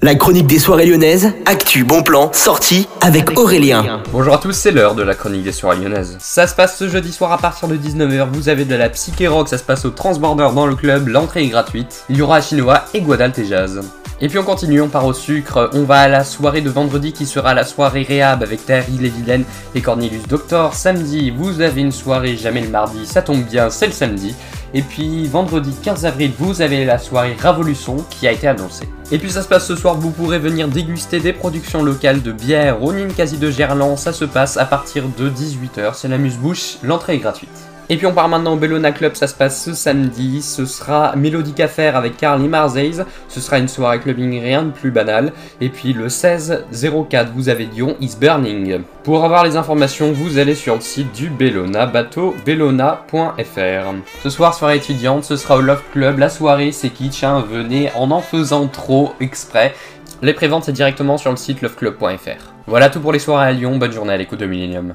La chronique des soirées lyonnaises, actu, bon plan, sortie avec Aurélien. Bonjour à tous, c'est l'heure de la chronique des soirées lyonnaises. Ça se passe ce jeudi soir à partir de 19h, vous avez de la psyché rock, ça se passe au Transborder dans le club, l'entrée est gratuite. Il y aura chinois et Guadalt et Jazz. Et puis on continue, on part au sucre, on va à la soirée de vendredi qui sera la soirée réhab avec Terry, les Vilaines et Cornelius Doctor. Samedi, vous avez une soirée jamais le mardi, ça tombe bien, c'est le samedi. Et puis vendredi 15 avril, vous avez la soirée Ravolution qui a été annoncée. Et puis ça se passe ce soir, vous pourrez venir déguster des productions locales de bière au Ninkasi de Gerland. Ça se passe à partir de 18h, c'est la muse-bouche, l'entrée est gratuite. Et puis on part maintenant au Bellona Club, ça se passe ce samedi, ce sera Mélodique Affaire avec Carly Marseille, ce sera une soirée clubbing rien de plus banal. Et puis le 16-04, vous avez Dion is Burning. Pour avoir les informations, vous allez sur le site du Bellona, bateau bellona.fr. Ce soir, soirée étudiante, ce sera au Love Club, la soirée c'est kitsch, hein, venez en en faisant trop exprès. Les préventes c'est directement sur le site loveclub.fr. Voilà tout pour les soirées à Lyon, bonne journée à l'écoute de Millennium.